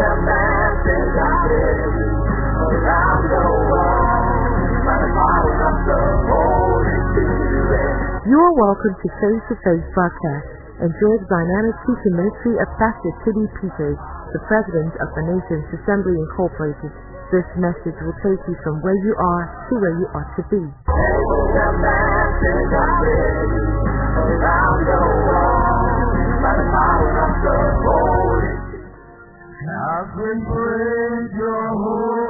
You are welcome to Face to Face broadcast. Enjoy the dynamic teaching ministry of Pastor Tiddy Peters, the President of the Nations Assembly Incorporated. This message will take you from where you are to where you ought to be. Will praise your holy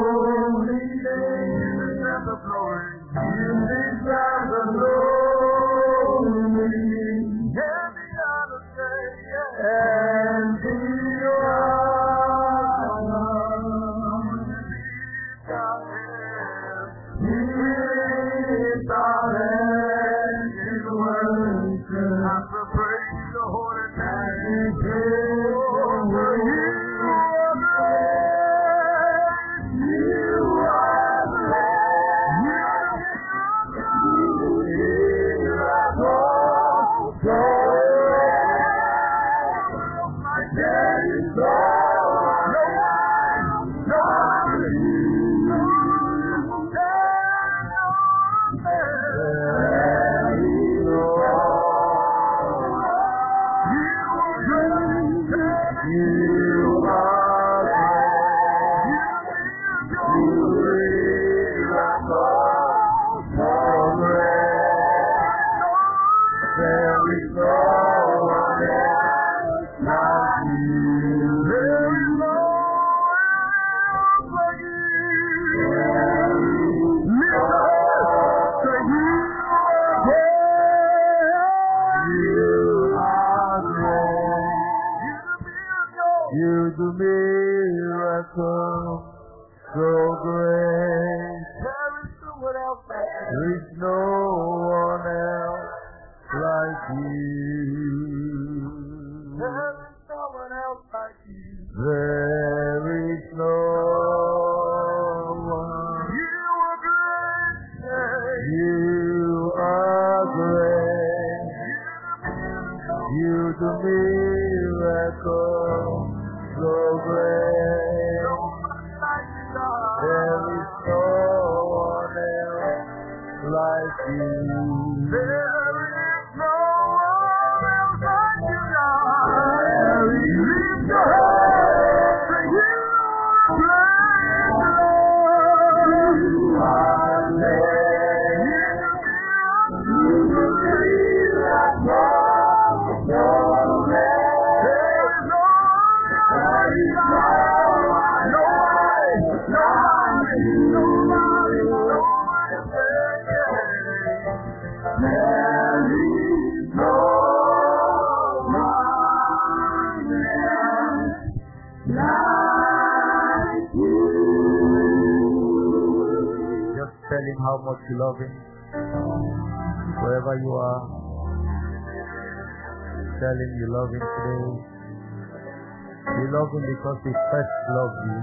because he first loved you.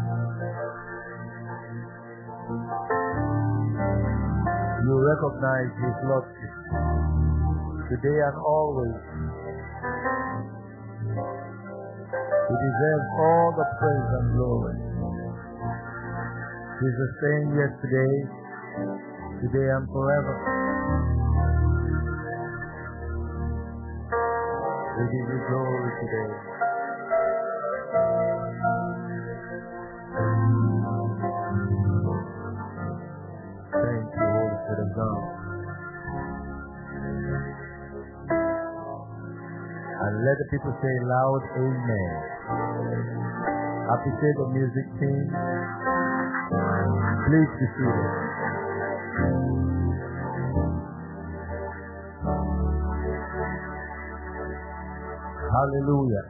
You recognize his lordship today and always. He deserves all the praise and glory. He's the same yesterday, today and forever. We give you glory today. And let the people say loud amen. Appreciate the music team. Please be seated. Hallelujah.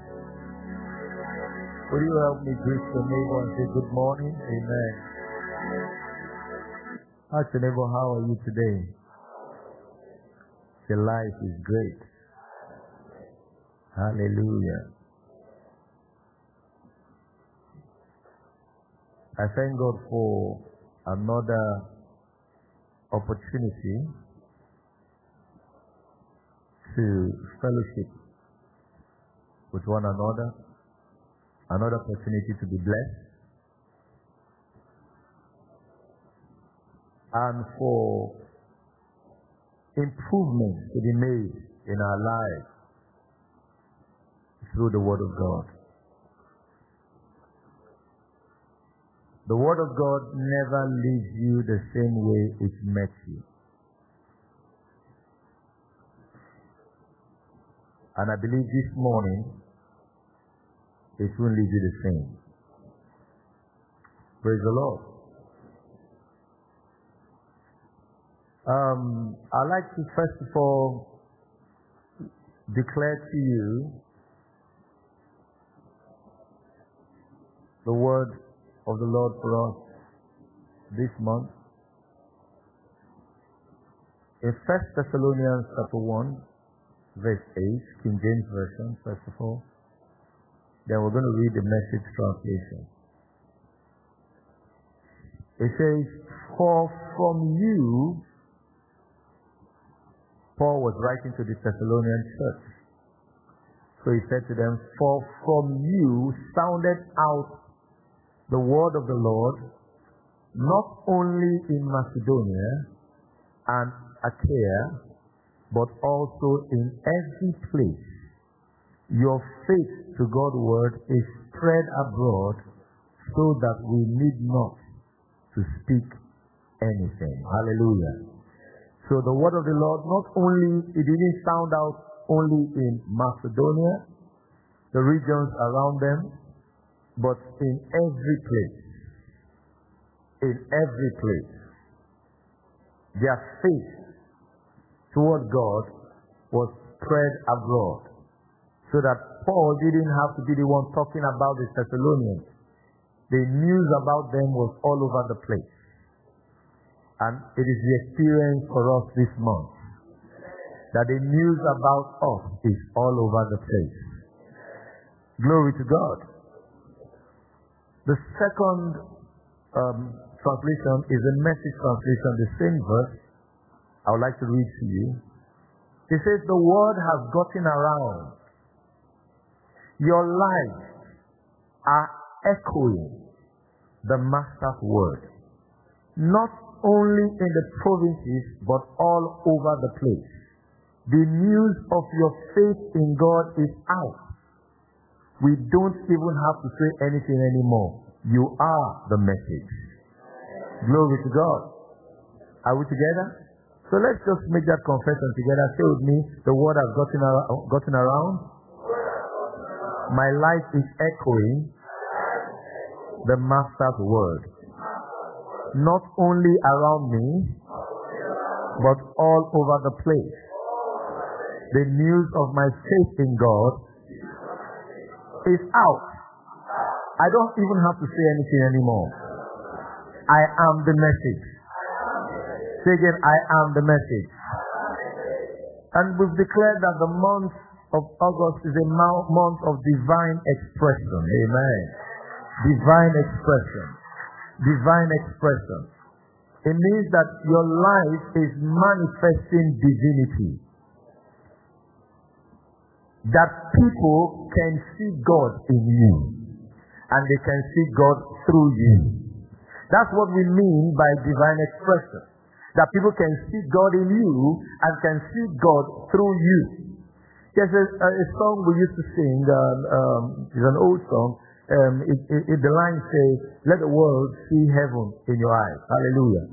Will you help me greet your neighbor and say good morning? Amen. Ask neighbor, how are you today? Your life is great. Hallelujah. I thank God for another opportunity to fellowship with one another another opportunity to be blessed, and for improvements to be made in our lives through the Word of God. The Word of God never leaves you the same way it met you. And I believe this morning it won't leave you the same. Praise the Lord. Um, I'd like to first of all declare to you the word of the Lord for us this month. In 1 Thessalonians chapter 1, verse 8, King James Version, first of all. Then we're going to read the message translation. It says, For from you, Paul was writing to the Thessalonian church. So he said to them, For from you sounded out the word of the Lord, not only in Macedonia and Achaia, but also in every place. Your faith to God's word is spread abroad so that we need not to speak anything. Hallelujah. So the word of the Lord not only, it didn't sound out only in Macedonia, the regions around them, but in every place. In every place. Their faith toward God was spread abroad. So that Paul didn't have to be the one talking about the Thessalonians. The news about them was all over the place. And it is the experience for us this month. That the news about us is all over the place. Glory to God. The second um, translation is a message translation, the same verse, I would like to read to you. He says, The word has gotten around. Your lives are echoing the Master's word. Not only in the provinces, but all over the place. The news of your faith in God is out. We don't even have to say anything anymore. You are the message. Glory to God. Are we together? So let's just make that confession together. Say with me, the word has gotten, ar- gotten around. My life is echoing the Master's word. Not only around me, but all over the place. The news of my faith in God is out. I don't even have to say anything anymore. I am the message. Say again, I am the message. And we've declared that the month of August is a month of divine expression. Amen. Divine expression. Divine expression. It means that your life is manifesting divinity. That people can see God in you. And they can see God through you. That's what we mean by divine expression that people can see God in you and can see God through you. There's a, a, song we used to sing, um, um, it's an old song. Um, it, it, it, the line says, Let the world see heaven in your eyes. Hallelujah.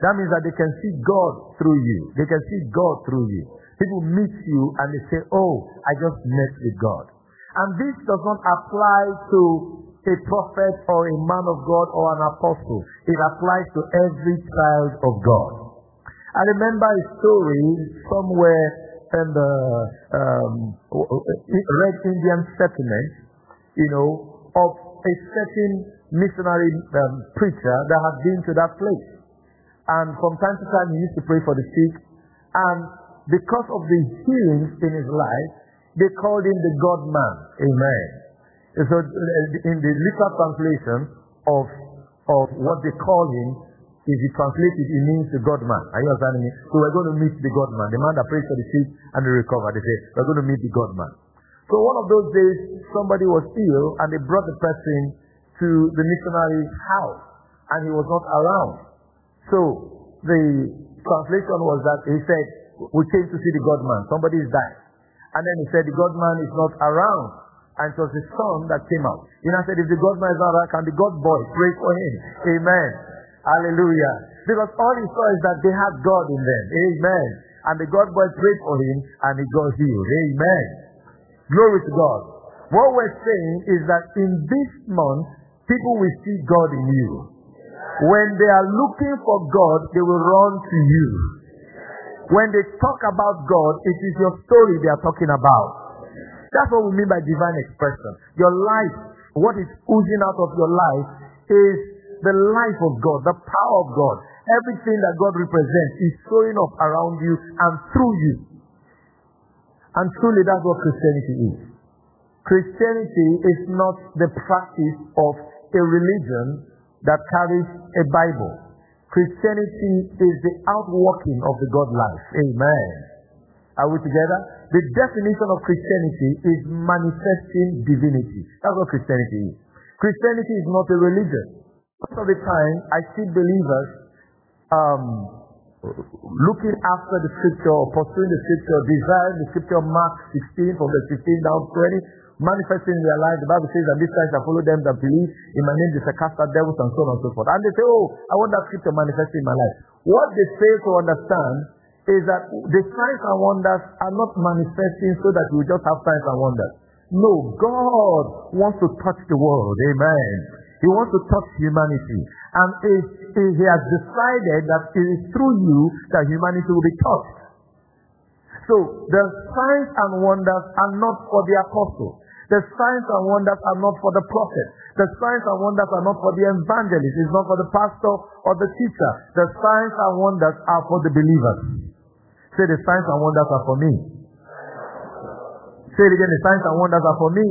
That means that they can see God through you. They can see God through you. People meet you and they say, Oh, I just met with God. And this does not apply to a prophet or a man of God or an apostle. It applies to every child of God. I remember a story somewhere in the um, Red Indian settlement, you know, of a certain missionary um, preacher that had been to that place. And from time to time, he used to pray for the sick. And because of the healings in his life, they called him the God man. Amen. And so, in the literal translation of of what they call him, if you translate it, it means the God man. Are you understanding me? So we're going to meet the God man, the man that prays for the sick and the recover. They say, we're going to meet the God man. So one of those days, somebody was ill and they brought the person to the missionary's house and he was not around. So the translation was that he said, we came to see the God man. Somebody is dying. And then he said, the God man is not around. And it was his son that came out. You know, I said, if the God man is not around, can the God boy pray for him? Amen. Hallelujah. Because all he saw is that they had God in them. Amen. And the God boy prayed for him and he got healed. Amen. Glory to God. What we're saying is that in this month, people will see God in you. When they are looking for God, they will run to you. When they talk about God, it is your story they are talking about. That's what we mean by divine expression. Your life, what is oozing out of your life is the life of God, the power of God. Everything that God represents is showing up around you and through you. And truly that's what Christianity is. Christianity is not the practice of a religion that carries a Bible. Christianity is the outworking of the God life. Amen. Are we together? The definition of Christianity is manifesting divinity. That's what Christianity is. Christianity is not a religion. Most of the time, I see believers um, looking after the scripture pursuing the scripture, desiring the scripture, Mark 16, from the 15 down to 20, manifesting in their life. The Bible says that these guys shall follow them that believe in my name, they shall cast out devils and so on and so forth. And they say, oh, I want that scripture manifesting in my life. What they fail to understand is that the signs and wonders are not manifesting so that we just have signs and wonders. No, God wants to touch the world. Amen. He wants to touch humanity. And if, if he has decided that it is through you that humanity will be touched. So the signs and wonders are not for the apostle. The signs and wonders are not for the prophet. The signs and wonders are not for the evangelist. It's not for the pastor or the teacher. The signs and wonders are for the believers. Say the signs and wonders are for me. Say it again, the signs and wonders are for me.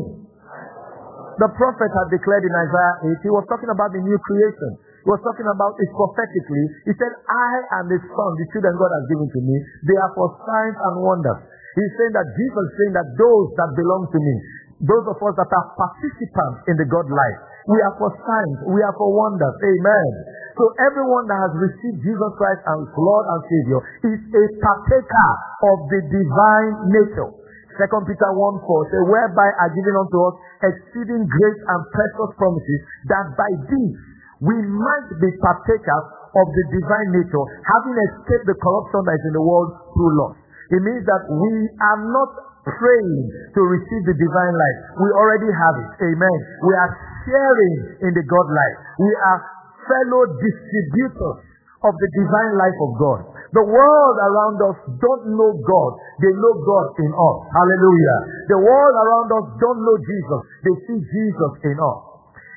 The prophet had declared in Isaiah 8, he was talking about the new creation. He was talking about it prophetically. He said, I and the son, the children God has given to me, they are for signs and wonders. He's saying that Jesus is saying that those that belong to me, those of us that are participants in the God life, we are for signs, we are for wonders. Amen. So everyone that has received Jesus Christ as Lord and Savior is a partaker of the divine nature. Second Peter 1 4 say, whereby are given unto us exceeding great and precious promises, that by these we might be partakers of the divine nature, having escaped the corruption that is in the world through lust. It means that we are not praying to receive the divine life. We already have it. Amen. We are sharing in the God life. We are fellow distributors of the divine life of God. The world around us don't know God. They know God in us. Hallelujah. The world around us don't know Jesus. They see Jesus in us.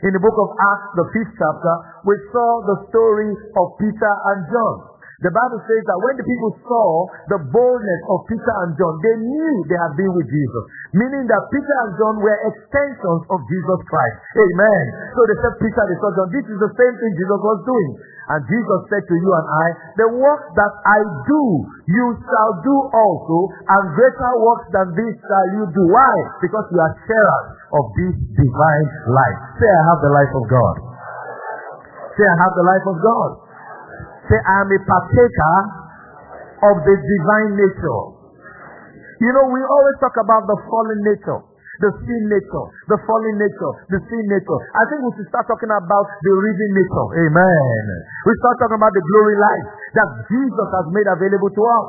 In the book of Acts, the fifth chapter, we saw the story of Peter and John. The Bible says that when the people saw the boldness of Peter and John, they knew they had been with Jesus. Meaning that Peter and John were extensions of Jesus Christ. Amen. So they said, Peter, they said, John, this is the same thing Jesus was doing. And Jesus said to you and I, the work that I do, you shall do also, and greater works than this shall you do. Why? Because you are sharers of this divine life. Say, I have the life of God. Say, I have the life of God. Say, I am a partaker of the divine nature. You know, we always talk about the fallen nature, the sin nature, the fallen nature, the sin nature. I think we should start talking about the risen nature. Amen. We start talking about the glory life that Jesus has made available to us.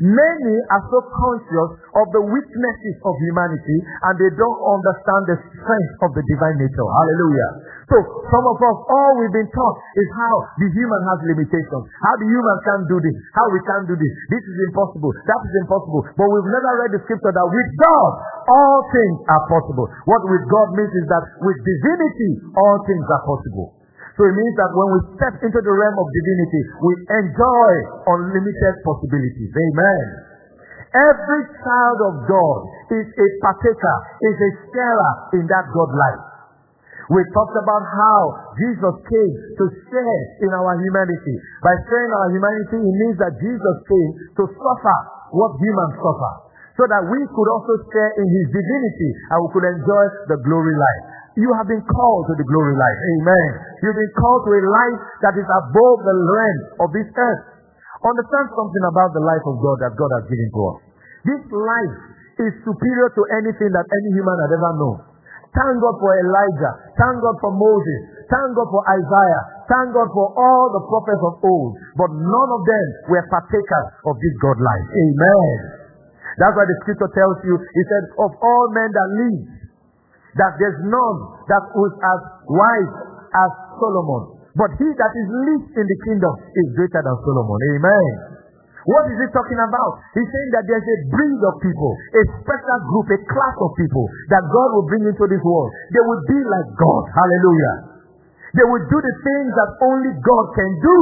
Many are so conscious of the weaknesses of humanity and they don't understand the strength of the divine nature. Hallelujah. So some of us, all we've been taught is how the human has limitations. How the human can't do this. How we can't do this. This is impossible. That is impossible. But we've never read the scripture that with God, all things are possible. What with God means is that with divinity, all things are possible. So it means that when we step into the realm of divinity, we enjoy unlimited possibilities. Amen. Every child of God is a partaker, is a sharer in that God life. We talked about how Jesus came to share in our humanity. By sharing our humanity, it means that Jesus came to suffer what humans suffer. So that we could also share in his divinity and we could enjoy the glory life. You have been called to the glory life. Amen. You've been called to a life that is above the realm of this earth. Understand something about the life of God that God has given to us. This life is superior to anything that any human had ever known. Thank God for Elijah. Thank God for Moses. Thank God for Isaiah. Thank God for all the prophets of old. But none of them were partakers of this God life. Amen. That's why the scripture tells you, he said, of all men that live, that there's none that was as wise as Solomon. But he that is least in the kingdom is greater than Solomon. Amen. What is he talking about? He's saying that there's a breed of people, a special group, a class of people that God will bring into this world. They will be like God. Hallelujah. They will do the things that only God can do.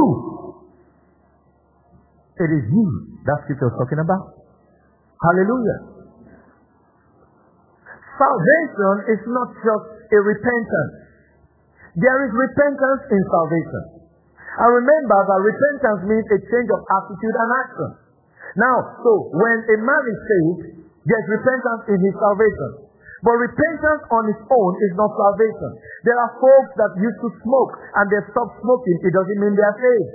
It is you that scripture is talking about. Hallelujah. Salvation is not just a repentance. There is repentance in salvation. And remember that repentance means a change of attitude and action. Now, so when a man is saved, there's repentance in his salvation. But repentance on its own is not salvation. There are folks that used to smoke and they stopped smoking. It doesn't mean they are saved.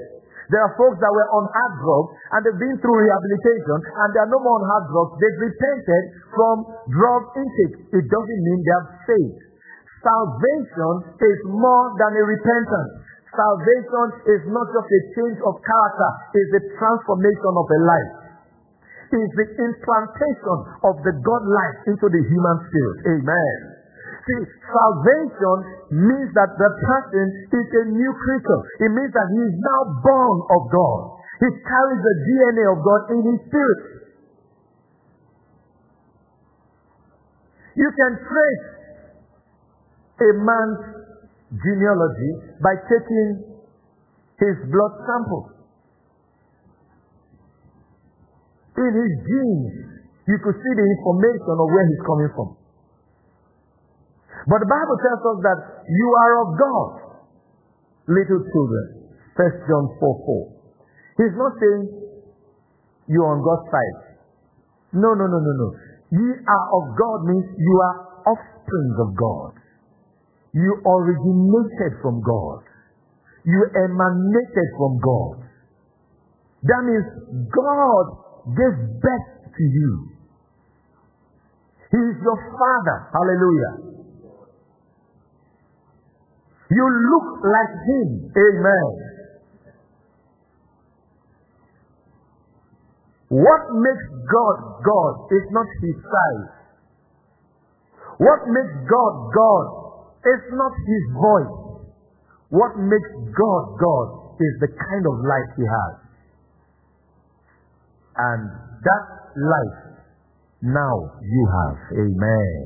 There are folks that were on hard drugs and they've been through rehabilitation and they are no more on hard drugs. They've repented from drug intake. It doesn't mean they are saved. Salvation is more than a repentance. Salvation is not just a change of character, it's a transformation of a life. It's the implantation of the God life into the human spirit. Amen. See, salvation means that the person is a new creature. It means that he is now born of God. He carries the DNA of God in his spirit. You can trace a man's genealogy by taking his blood sample. In his genes, you could see the information of where he's coming from. But the Bible tells us that you are of God, little children. First John 4 4. He's not saying you're on God's side. No, no, no, no, no. Ye are of God means you are offspring of God. You originated from God. You emanated from God. That means God gave birth to you. He is your father. Hallelujah. You look like him. Amen. What makes God God is not his size. What makes God God it's not his voice. What makes God God is the kind of life he has. And that life now you have. Amen.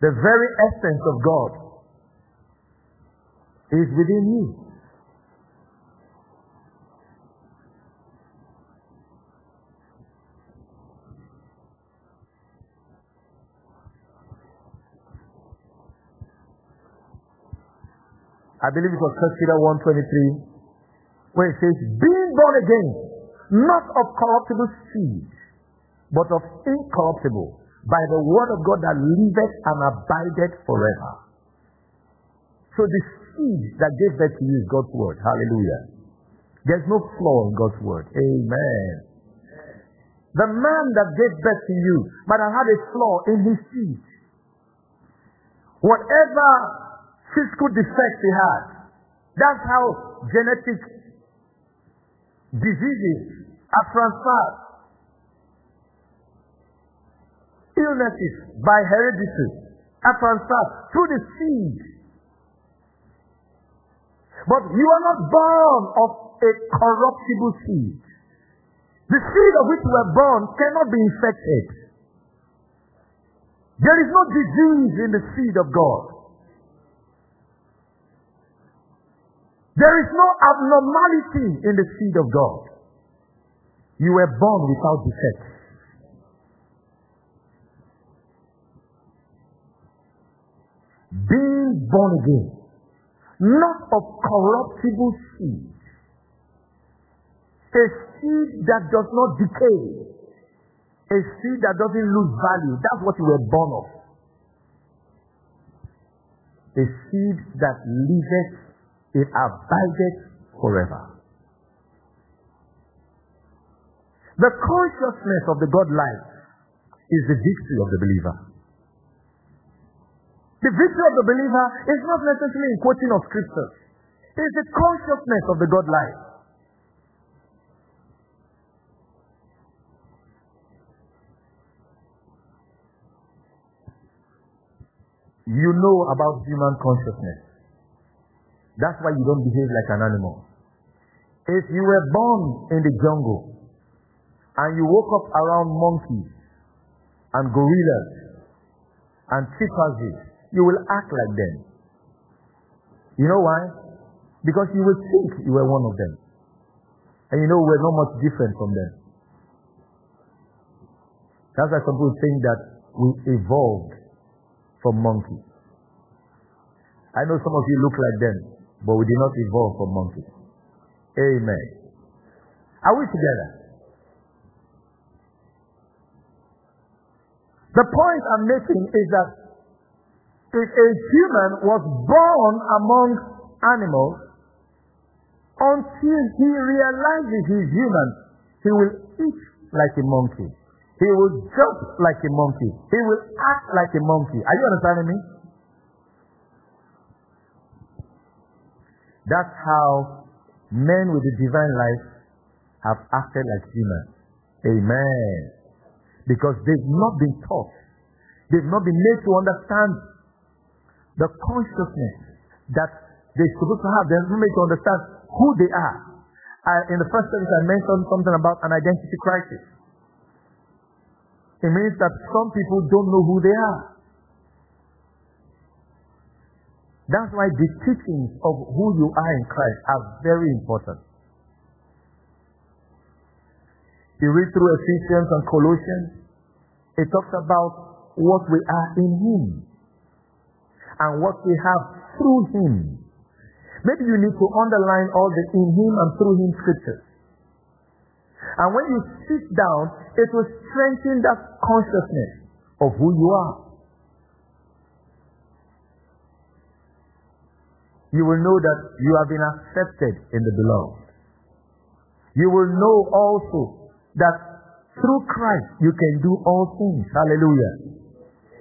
The very essence of God is within you. I believe it was 1 Peter 1.23, where it says, being born again, not of corruptible seed, but of incorruptible, by the word of God that liveth and abideth forever. So the seed that gave birth to you is God's word. Hallelujah. There's no flaw in God's word. Amen. The man that gave birth to you might have had a flaw in his seed. Whatever physical defects he had. That's how genetic diseases are transferred. Illnesses by heredity are transferred through the seed. But you are not born of a corruptible seed. The seed of which you were born cannot be infected. There is no disease in the seed of God. There is no abnormality in the seed of God. You were born without defect. Being born again, not of corruptible seed, a seed that does not decay, A seed that doesn't lose value. That's what you were born of. A seed that liveth, it abideth forever. The consciousness of the God life is the victory of the believer. The victory of the believer is not necessarily in quoting of scriptures. It is the consciousness of the God life. You know about human consciousness. That's why you don't behave like an animal. If you were born in the jungle and you woke up around monkeys and gorillas and chimpanzees, you will act like them. You know why? Because you will think you were one of them. And you know we're not much different from them. That's why some people think that we evolved from monkeys. I know some of you look like them, but we did not evolve from monkeys. Amen. Are we together? The point I'm making is that if a human was born among animals, until he realizes he's human, he will eat like a monkey. He will jump like a monkey. He will act like a monkey. Are you understanding me? That's how men with the divine life have acted like humans. Amen. Because they've not been taught. They've not been made to understand the consciousness that they're supposed to have. They're not made to understand who they are. in the first service, I mentioned something about an identity crisis. It means that some people don't know who they are. That's why the teachings of who you are in Christ are very important. You read through Ephesians and Colossians, it talks about what we are in Him and what we have through Him. Maybe you need to underline all the in Him and through Him scriptures. And when you sit down, it will strengthen that consciousness of who you are. You will know that you have been accepted in the beloved. You will know also that through Christ you can do all things. Hallelujah.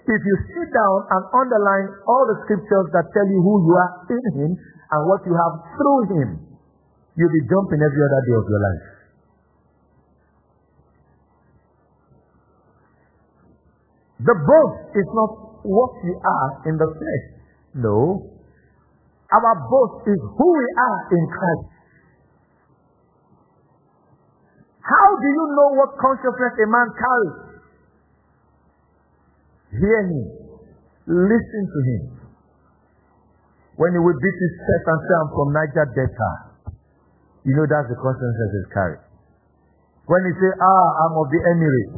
If you sit down and underline all the scriptures that tell you who you are in Him and what you have through Him, you'll be jumping every other day of your life. The boast is not what you are in the flesh. No. Our boast is who we are in Christ. How do you know what consciousness a man carries? Hear him. Listen to him. When he will beat his chest and say, I'm from Niger Delta, you know that's the consciousness he's carrying. When he say, ah, I'm of the Emirates,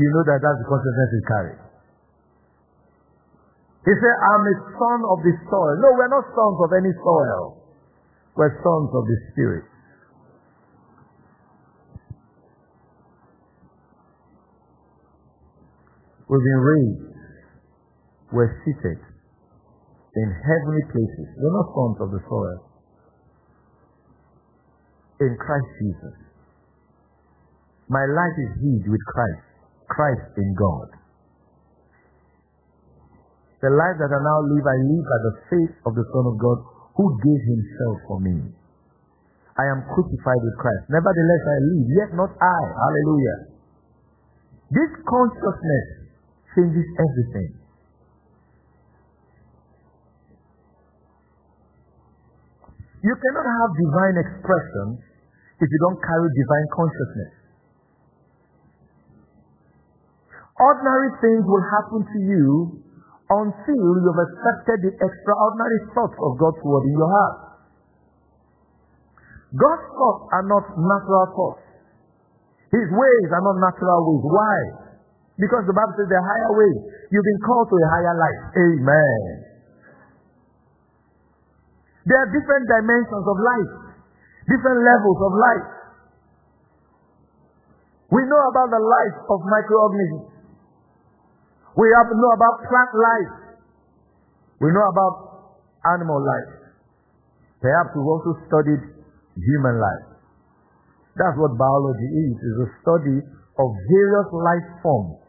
you know that that's the consciousness he's carrying. He said, I'm a son of the soil. No, we're not sons of any soil. We're sons of the Spirit. We've been raised. We're seated in heavenly places. We're not sons of the soil. In Christ Jesus. My life is hid with Christ. Christ in God. The life that I now live, I live by the faith of the Son of God who gave himself for me. I am crucified with Christ. Nevertheless, I live, yet not I. Hallelujah. This consciousness changes everything. You cannot have divine expression if you don't carry divine consciousness. Ordinary things will happen to you until you've accepted the extraordinary thoughts of God's word in your heart. God's thoughts are not natural thoughts. His ways are not natural ways. Why? Because the Bible says the higher way. You've been called to a higher life. Amen. There are different dimensions of life, different levels of life. We know about the life of microorganisms. We have to know about plant life. We know about animal life. Perhaps we've also studied human life. That's what biology is, is a study of various life forms.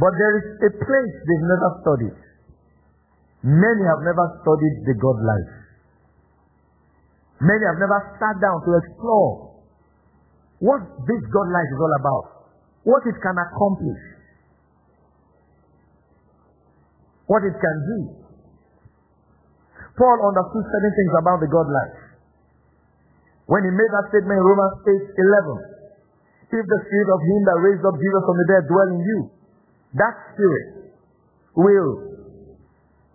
But there is a place they've never studied. Many have never studied the God life. Many have never sat down to explore what this God life is all about, what it can accomplish, what it can do. Paul understood certain things about the God life. When he made that statement in Romans 8 11, if the spirit of him that raised up Jesus from the dead dwell in you, that spirit will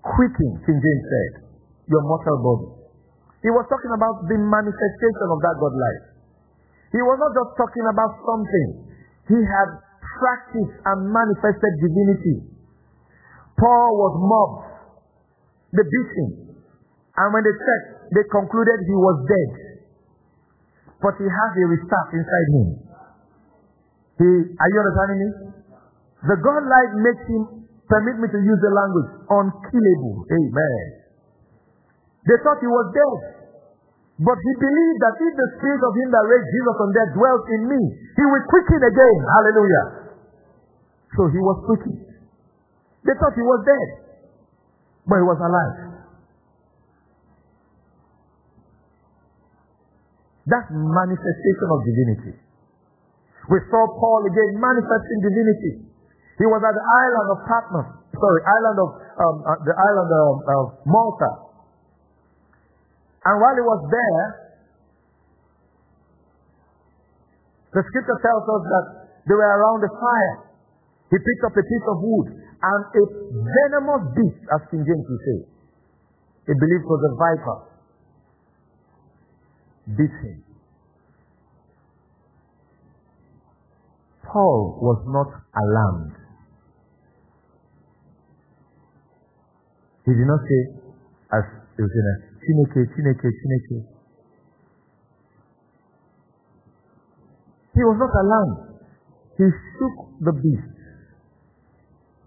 quicken, King James said, your mortal body. He was talking about the manifestation of that God life. He was not just talking about something. He had practiced and manifested divinity. Paul was mobbed. They beat him. And when they checked, they concluded he was dead. But he has a restart inside him. He, are you understanding me? The God life makes him, permit me to use the language, unkillable. Amen. They thought he was dead. But he believed that if the spirit of him that raised Jesus from death dwells in me, he will quicken again. Hallelujah. So he was quickened. They thought he was dead, but he was alive. That's manifestation of divinity. We saw Paul again manifesting divinity. He was at the island of Patmos, sorry, island of um, uh, the island of, of Malta, and while he was there, the scripture tells us that they were around the fire. He picked up a piece of wood and a venomous beast, as King James would say, he believed was a viper, beat him. Paul was not alarmed. He did not say, as a Chineke, Chineke, Chineke. He was not alarmed. He shook the beast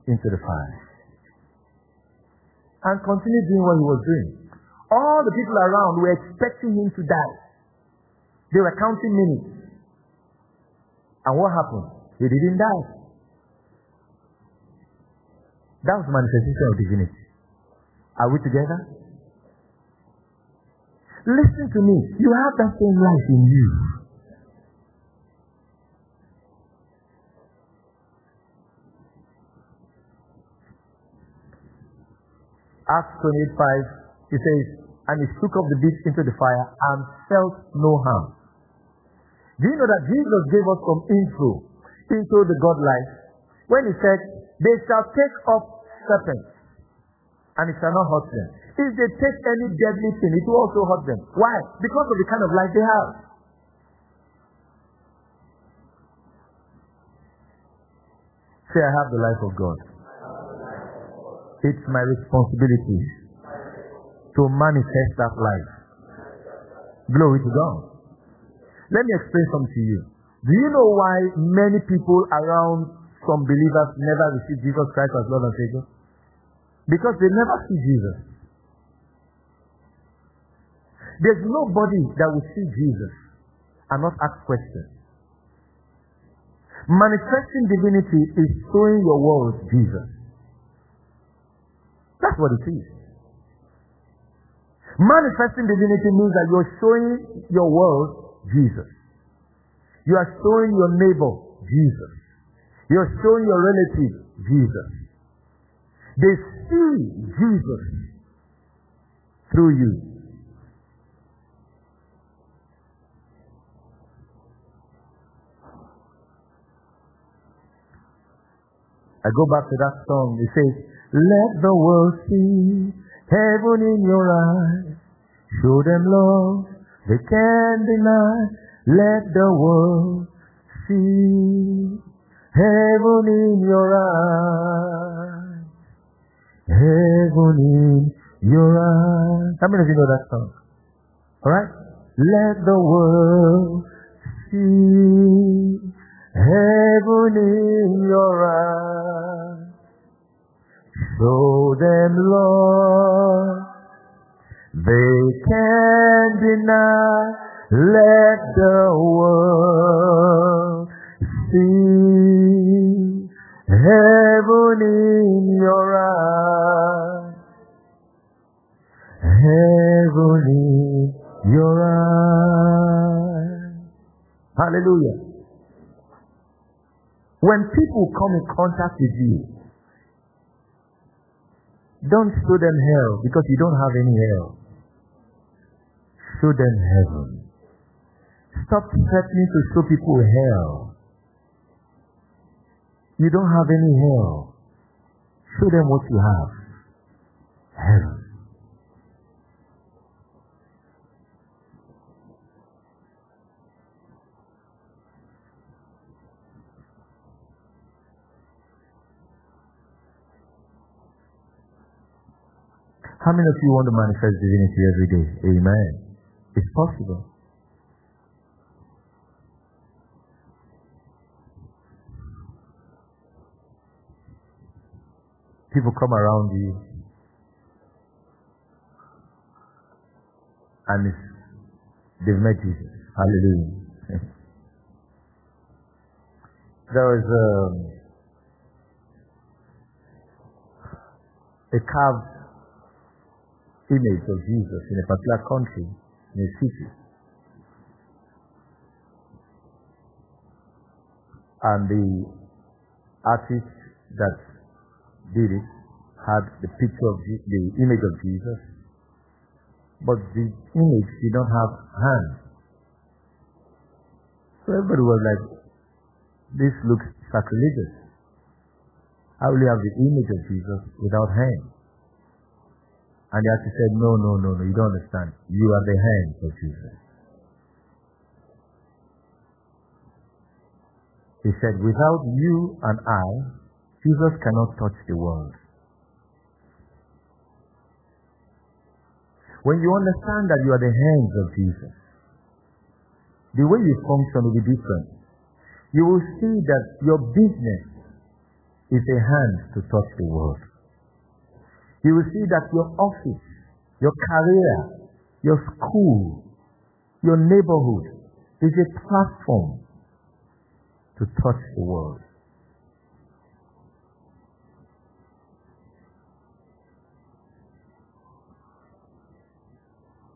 into the fire and continued doing what he was doing. All the people around were expecting him to die. They were counting minutes. And what happened? He didn't die. That was manifestation of divinity. Are we together? Listen to me. You have that same life in you. Acts 28 5, he says, And he took up the beast into the fire and felt no harm. Do you know that Jesus gave us some info into the God life when he said, They shall take up serpents and it shall not hurt them. If they take any deadly thing, it will also hurt them. Why? Because of the kind of life they have. Say, I have the life of God. It's my responsibility to manifest that life. Glory to God. Let me explain something to you. Do you know why many people around some believers never receive Jesus Christ as Lord and Savior? Because they never see Jesus. There's nobody that will see Jesus and not ask questions. Manifesting divinity is showing your world Jesus. That's what it is. Manifesting divinity means that you're showing your world Jesus. You are showing your neighbor Jesus. You're showing your relative Jesus. They see Jesus through you. I go back to that song. It says, Let the world see heaven in your eyes. Show them love they can't deny. Let the world see heaven in your eyes. Heaven in your eyes. How many of you know that song? Alright? Let the world see heaven in your eyes. Show them, Lord, they can't deny. Let the world see heaven in your eyes. Heaven in your eyes. Hallelujah. When people come in contact with you, don't show them hell because you don't have any hell. Show them heaven. Stop threatening to show people hell. You don't have any hell. Show them what you have. Heaven. How many of you want to manifest divinity every day? Amen. It's possible. People come around you and they've met Jesus. Hallelujah. there was um, a carved image of Jesus in a particular country, in a city. And the artist that did it had the picture of the image of Jesus, but the image did not have hands. So everybody was like, this looks sacrilegious. How will you have the image of Jesus without hands? And the actually said, no, no, no, no, you don't understand. You are the hands of Jesus. He said, without you and I, Jesus cannot touch the world. When you understand that you are the hands of Jesus, the way you function will be different. You will see that your business is a hand to touch the world. You will see that your office, your career, your school, your neighborhood is a platform to touch the world.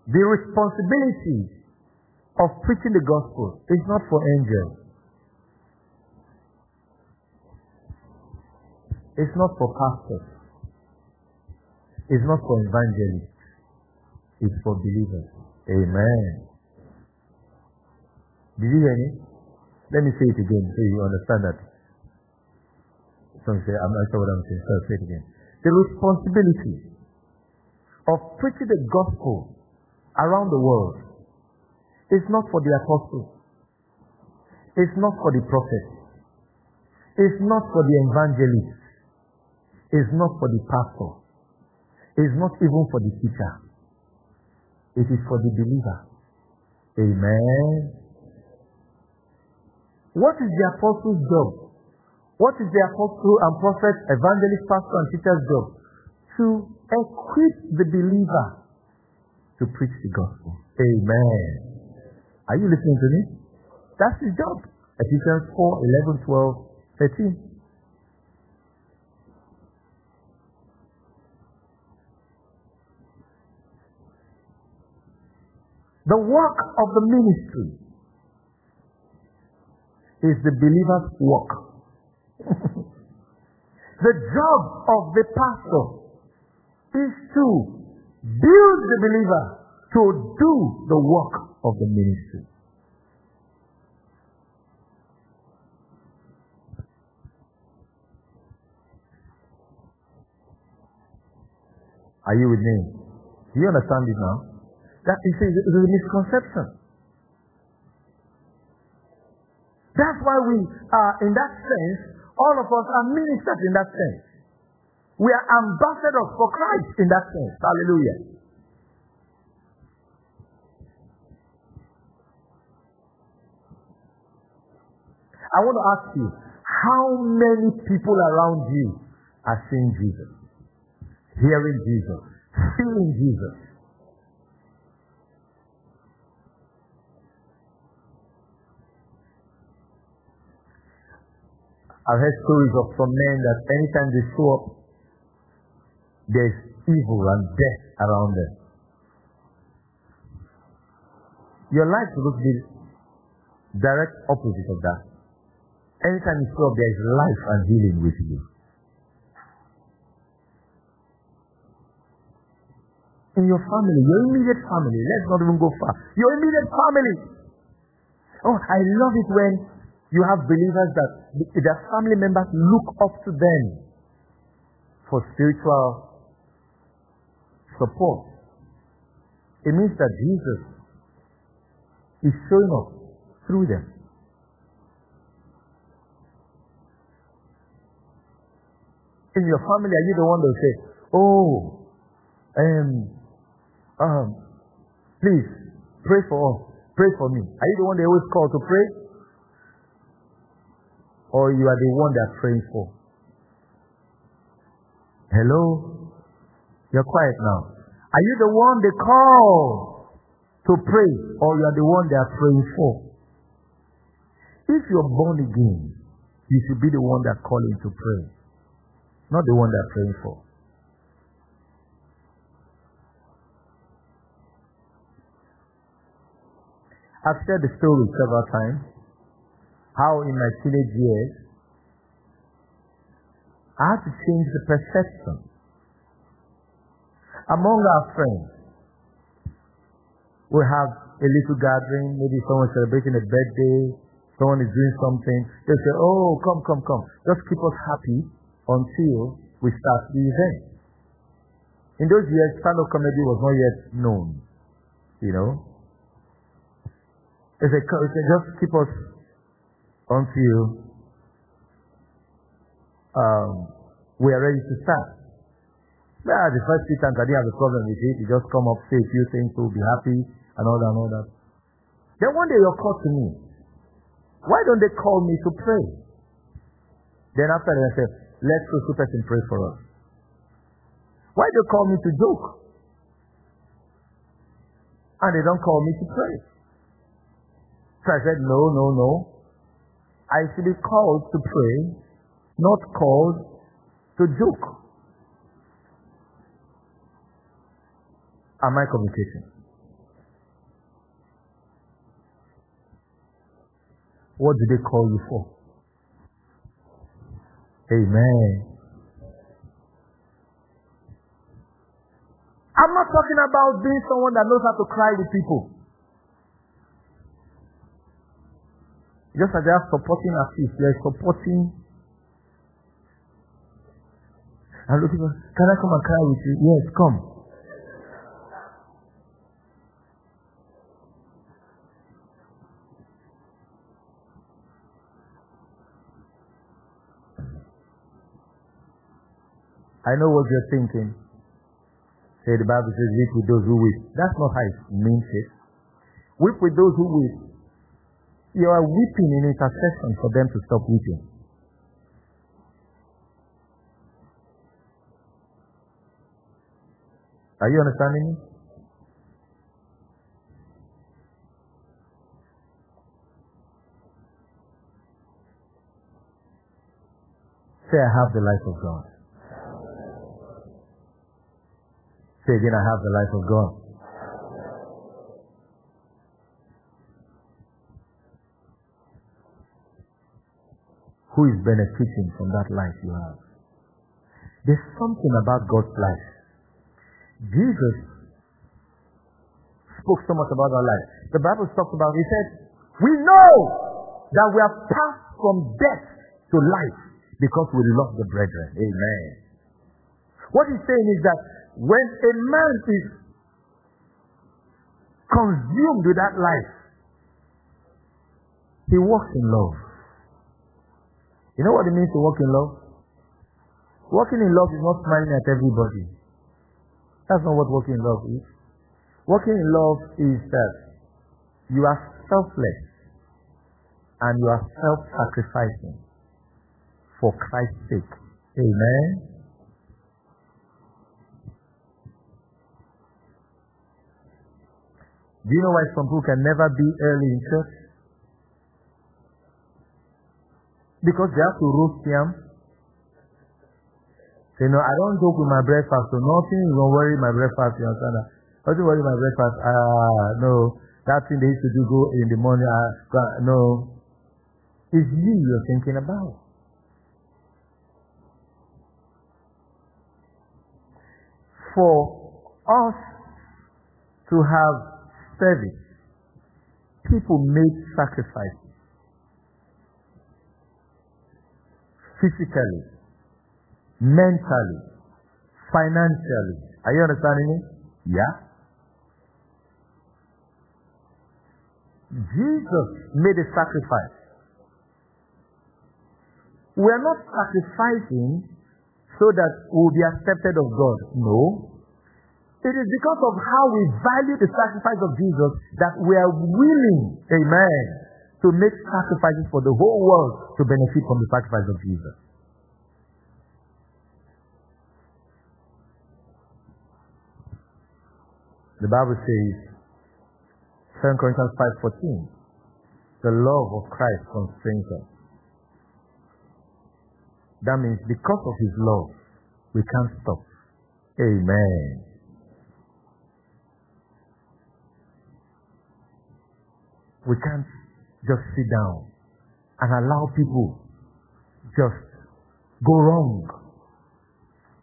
The responsibility of preaching the gospel is not for angels. It's not for pastors. It's not for evangelists. It's for believers. Amen. Did you hear me? Let me say it again so you understand that. Some say, I'm not sure what I'm saying, so I'll say it again. The responsibility of preaching the gospel around the world is not for the apostles. It's not for the prophets. It's not for the evangelists. It's not for the pastor. It's not even for the teacher. It is for the believer. Amen. What is the apostle's job? What is the apostle and prophet, evangelist, pastor, and teacher's job? To equip the believer to preach the gospel. Amen. Are you listening to me? That's his job. Ephesians 4, 11, 12, 13. The work of the ministry is the believer's work. the job of the pastor is to build the believer to do the work of the ministry. Are you with me? Do you understand it now? That is a, is a misconception. That's why we are, in that sense, all of us are ministers in that sense. We are ambassadors for Christ in that sense. Hallelujah. I want to ask you, how many people around you are seeing Jesus, hearing Jesus, feeling Jesus? I've heard stories of some men that anytime they show up, there's evil and death around them. Your life is supposed be direct opposite of that. Anytime you show up, there is life and healing with you. In your family, your immediate family, let's not even go far. Your immediate family. Oh, I love it when you have believers that their family members look up to them for spiritual support. It means that Jesus is showing up through them. In your family, are you the one that say, Oh, um, um, please pray for us, pray for me? Are you the one they always call to pray? Or you are the one they're praying for? Hello? You're quiet now. Are you the one they call to pray, or you are the one they are praying for? If you're born again, you should be the one that calling to pray, not the one they're praying for. I've shared the story several times. How in my teenage years, I had to change the perception among our friends, we have a little gathering, maybe someone celebrating a birthday, someone is doing something. They say, Oh, come, come, come. Just keep us happy until we start the event. In those years, stand-up comedy was not yet known. You know? They say, just keep us until um, we are ready to start. Yeah, the first few times I didn't have a problem with it. You just come up, say a few things, will be happy, and all that and all that. Then one day you're called to me. Why don't they call me to pray? Then after that, I said, let's go so person pray for us. Why do they call me to joke? And they don't call me to pray. So I said, no, no, no. I should be called to pray, not called to joke. Am I communicating? What do they call you for? Amen. I'm not talking about being someone that knows how to cry with people. Just as they are supporting artists, they are supporting. And looking, can I come and cry with you? Yes, come. I know what you're thinking. Say the Bible says, weep with those who weep. That's not how it means it. Weep with those who weep. You are weeping in intercession for them to stop weeping. Are you understanding me? Say, I have the life of God. Say again, I have the life of God. Who is benefiting from that life you have? There's something about God's life. Jesus spoke so much about our life. The Bible talks about, he said, we know that we have passed from death to life because we love the brethren. Amen. What he's saying is that when a man is consumed with that life, he walks in love. You know what it means to walk in love? Walking in love is not smiling at everybody. That's not what walking in love is. Walking in love is that you are selfless and you are self-sacrificing for Christ's sake. Amen. Do you know why some people can never be early in church? Because they have to roast yam. Say, no, I don't joke with my breakfast, so nothing will worry my breakfast, you understand that? Nothing worry my breakfast. Ah, no, that thing they used to do go in the morning, ah, no. It's you you're thinking about. For us to have service, people made sacrifices. Physically, mentally, financially. Are you understanding me? Yeah. Jesus made a sacrifice. We are not sacrificing so that we will be accepted of God. No. It is because of how we value the sacrifice of Jesus that we are willing, amen, to make sacrifices for the whole world to benefit from the sacrifice of Jesus. The Bible says, 2 Corinthians 5.14, the love of Christ constrains us. That means because of his love, we can't stop. Amen. We can't just sit down and allow people just go wrong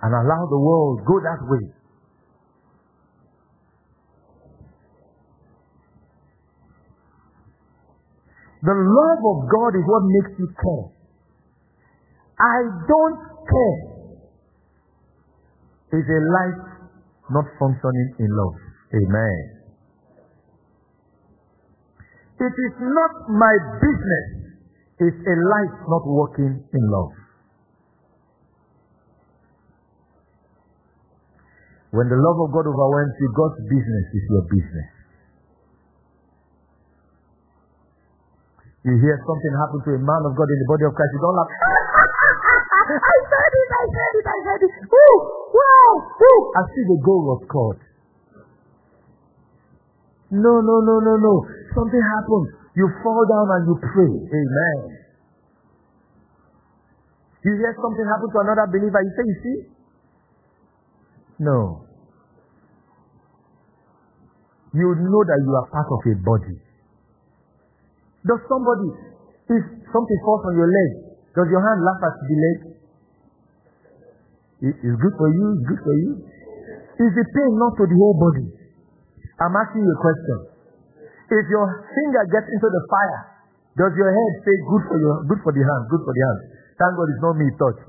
and allow the world go that way. The love of God is what makes you care. I don't care is a life not functioning in love. Amen. It is not my business if a life not working in love. When the love of God overwhelms you, God's business is your business. You hear something happen to a man of God in the body of Christ, you don't laugh. I said it, I said it, I said it. Woo, wow, woo. I see the goal was caught. No, no, no, no, no. Something happens. You fall down and you pray. Amen. You hear something happen to another believer, you say, you see? No. You know that you are part of a body. Does somebody, if something falls on your leg, does your hand laugh at the leg? It's good for you, it's good for you. Is the pain not to the whole body? I'm asking you a question. If your finger gets into the fire, does your head say good for your good for the hand, good for the hand? Thank God it's not me touch.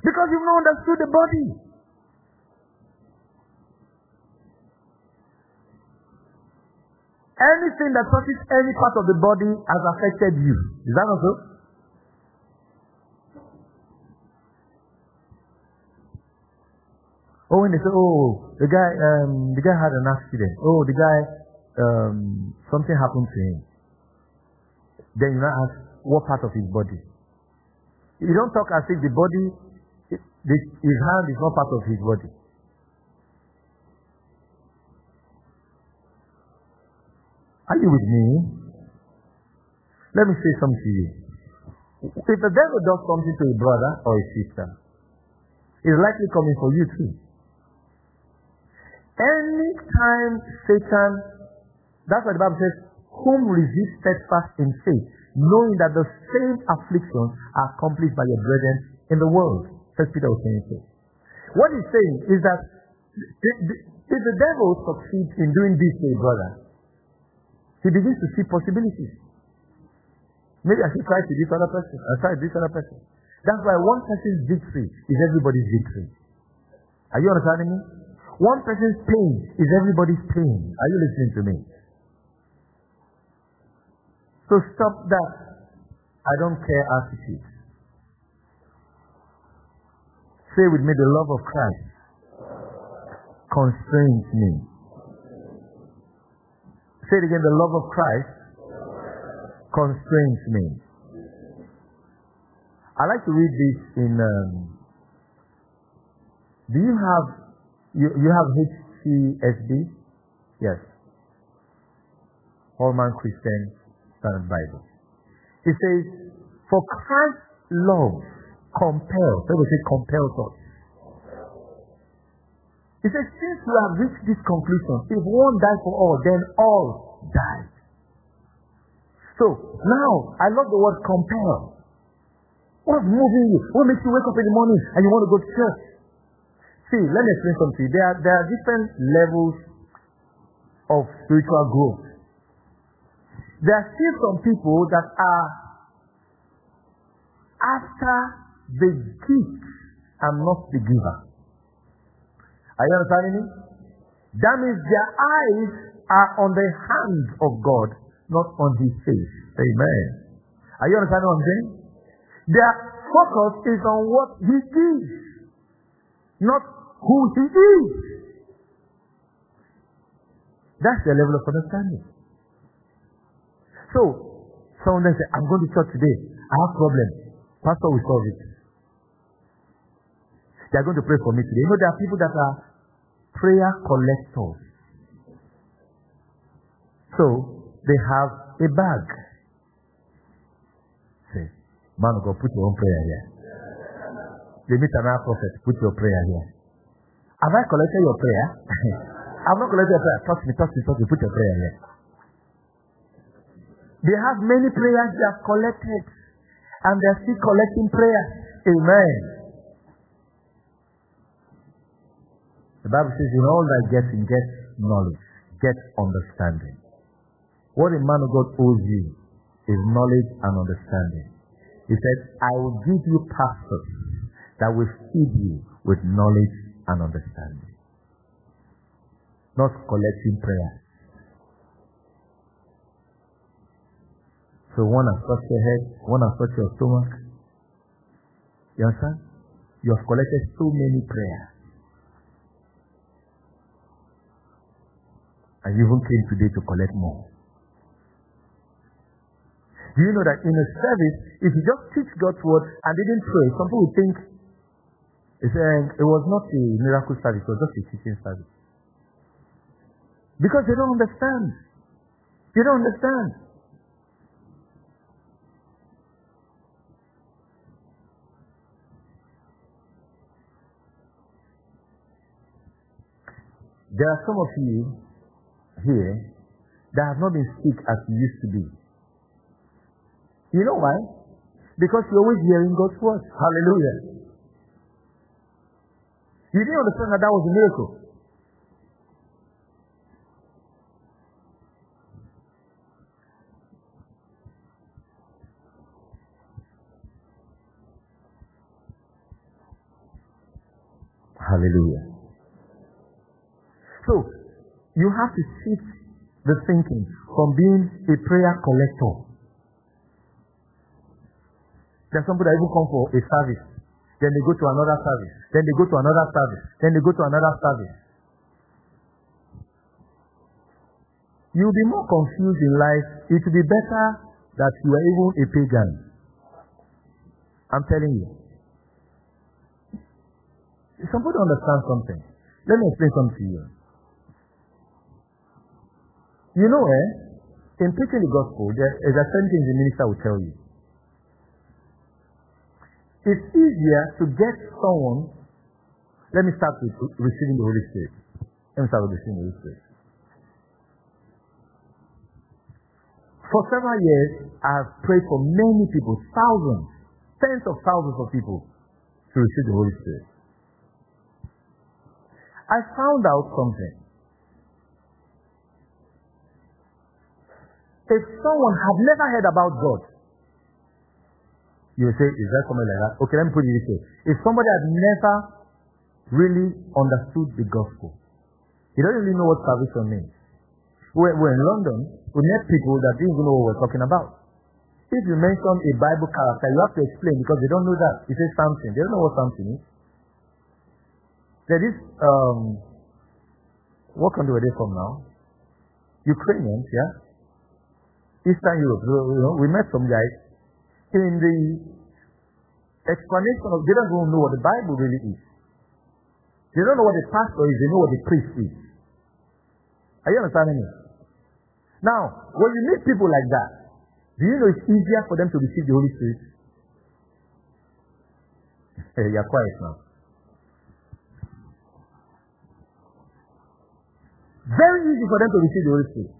Because you've not understood the body. Anything that touches any part of the body has affected you. Is that not so? Oh, when they say, oh, the guy, um, the guy had an accident. Oh, the guy, um, something happened to him. Then you now ask, what part of his body? You don't talk as if the body, the, his hand is not part of his body. Are you with me? Let me say something to you. If the devil does something to a brother or a sister, it's likely coming for you too. Anytime Satan, that's what the Bible says, whom resist steadfast in faith, knowing that the same afflictions are accomplished by your brethren in the world. First Peter was saying. What he's saying is that if the devil succeeds in doing this to a brother, he begins to see possibilities. Maybe I should try to this other person. I try this other person. That's why one person's victory is everybody's victory. Are you understanding me? One person's pain is everybody's pain. Are you listening to me? So stop that I don't care attitude. Say with me, the love of Christ constrains me. Say it again, the love of Christ constrains me. I like to read this in. Um, do you have you, you have HCSB? Yes. Holman Christian Standard Bible. It says, "For Christ's love compels." Let me say compels us. He says, "Since we have reached this conclusion, if one died for all, then all died." So now, I love the word compel. What's moving you? What makes you wake up in the morning and you want to go to church? See, let me explain something. There are, there are different levels of spiritual growth. There are still some people that are after the gift and not the giver. Are you understanding me? That means their eyes are on the hands of God, not on his face. Amen. Are you understanding what I'm saying? Their focus is on what he gives, not who he is. That's the level of understanding. So, someone then say, I'm going to church today. I have problem. Pastor will solve it. They are going to pray for me today. You know, there are people that are prayer collectors. So, they have a bag. Say, man of God, put your own prayer here. They meet another prophet, put your prayer here. Have I collected your prayer? I've not collected your prayer. Touch me, touch me, touch me, put your prayer here. They have many prayers they have collected, and they're still collecting prayers. Amen. The Bible says, in all that getting, get knowledge, get understanding. What a man of God owes you is knowledge and understanding. He said, I will give you pastors that will feed you with knowledge and understanding. Not collecting prayers. So one has touched your head, one has touched your stomach. You understand? You have collected so many prayers. And you even came today to collect more. Do you know that in a service, if you just teach God's word and didn't pray, some people would think it's, uh, it was not a miracle service, it was just a teaching service. Because they don't understand. They don't understand. There are some of you here that have not been sick as you used to be. You know why? Because you're always hearing God's word. Hallelujah. You didn't understand that that was a miracle. Hallelujah. So, you have to shift the thinking from being a prayer collector. There's somebody that even come for a service. Then they go to another service. Then they go to another service. Then they go to another service. You'll be more confused in life. It will be better that you are even a pagan. I'm telling you. If somebody understand something. Let me explain something to you. You know, eh? In preaching the gospel, there is a certain thing the minister will tell you. It's easier to get someone. Let me start with receiving the Holy Spirit. Let me start with receiving the Holy Spirit. For several years, I have prayed for many people, thousands, tens of thousands of people to receive the Holy Spirit. I found out something. If someone had never heard about God, you say, is that something like that? Okay, let me put it this way. If somebody had never really understood the gospel, he doesn't really know what salvation means. We're, we're in London, we met people that didn't even know what we're talking about. If you mention a Bible character, you have to explain because they don't know that. You say something, they don't know what something is. There is, um, what country are they from now? Ukrainians, yeah? Eastern Europe. You know, we met some guys in the explanation of they don't even know what the Bible really is. They don't know what the pastor is, they know what the priest is. Are you understanding me? Now, when you meet people like that, do you know it's easier for them to receive the Holy Spirit? You're quiet now. Very easy for them to receive the Holy Spirit.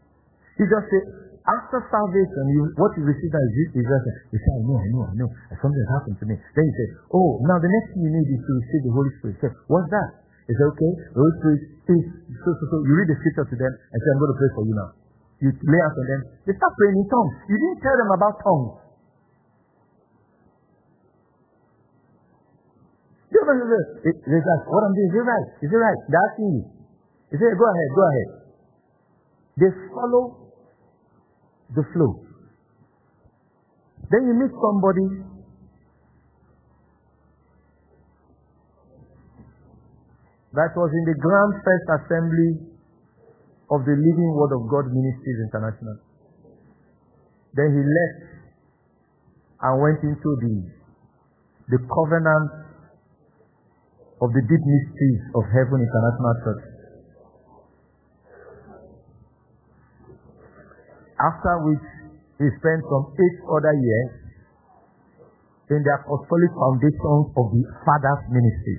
You just say, after salvation, you, what you receive this, is just, you say, I know, I know, I know, something has happened to me. Then you say, oh, now the next thing you need is to receive the Holy Spirit. Say, what's that? Said, okay, the Holy Spirit is, so, so, so, you read the scripture to them and say, I'm going to pray for you now. You lay out on them. They start praying in tongues. You didn't tell them about tongues. They they ask, what I'm doing, is it right? Is it right? They're asking you. He said, go ahead, go ahead. They follow the flow. Then you meet somebody that was in the Grand First Assembly of the Living Word of God Ministries International. Then he left and went into the, the covenant of the deep mysteries of Heaven International Church. After which he spent some eight other years in the apostolic foundations of the Father's ministry.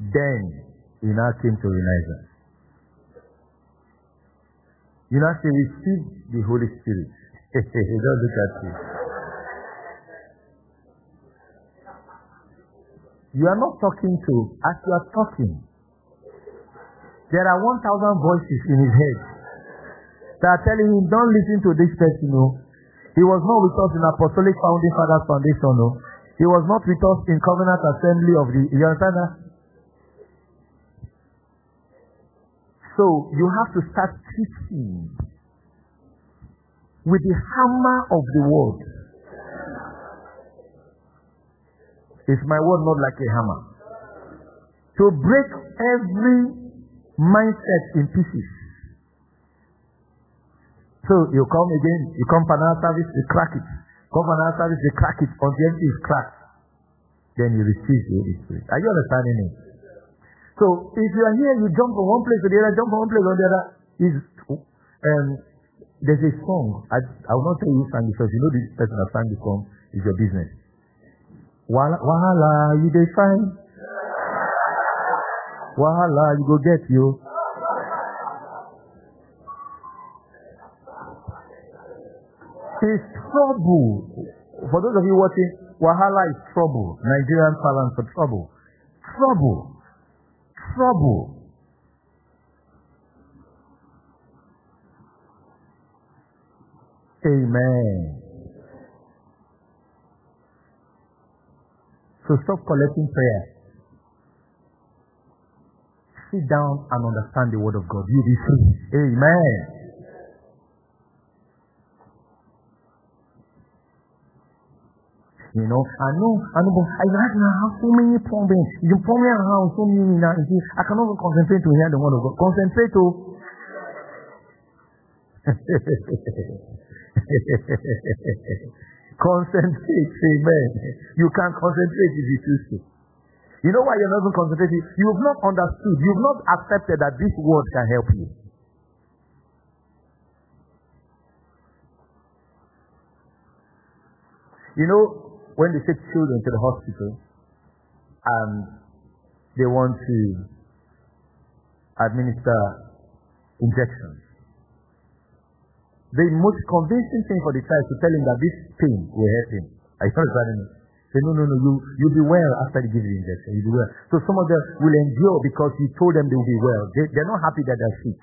Then he now came to Renaissance. You know, say, receive the Holy Spirit. Don't look at you. You are not talking to, as you are talking, there are 1,000 voices in his head that are telling him, don't listen to this person. No. He was not with us in Apostolic Founding Fathers Foundation. No. He was not with us in Covenant Assembly of the. You understand that? So you have to start teaching with the hammer of the word. Is my word not like a hammer? To break every mindset in pieces. So you come again, you come for another service, you crack it. Come for another service, you crack it until everything is cracked. Then you receive the Holy Spirit. Are you understanding me? So if you are here, you jump from one place to the other, jump from one place to the other. Is um, there's a song. I, I will not tell you who sang because you know this person that sang the song is your business. Wahala, you they find Wahala, you go get you. It's trouble. For those of you watching, Wahala is trouble. Nigerian parlance for trouble. Trouble. Trouble. Amen. So stop collecting prayer sit down and understand the word of God. You'll be free. Amen. You know, I know, I know, but I right now have so many problems. You problem around so many now. You see, I cannot even concentrate to hear the word of God. Concentrate to. concentrate, amen. You can't concentrate if you choose to. You know why you're not even concentrating? You've not understood. You've not accepted that this word can help you. You know, when they take children to the hospital and they want to administer injections, the most convincing thing for the child is to tell him that this pain will help him. Are you understanding me? Say, no, no, no, you, you'll be well after they give you the injection. You'll be well. So some of them will endure because you told them they will be well. They, they're not happy that they're sick.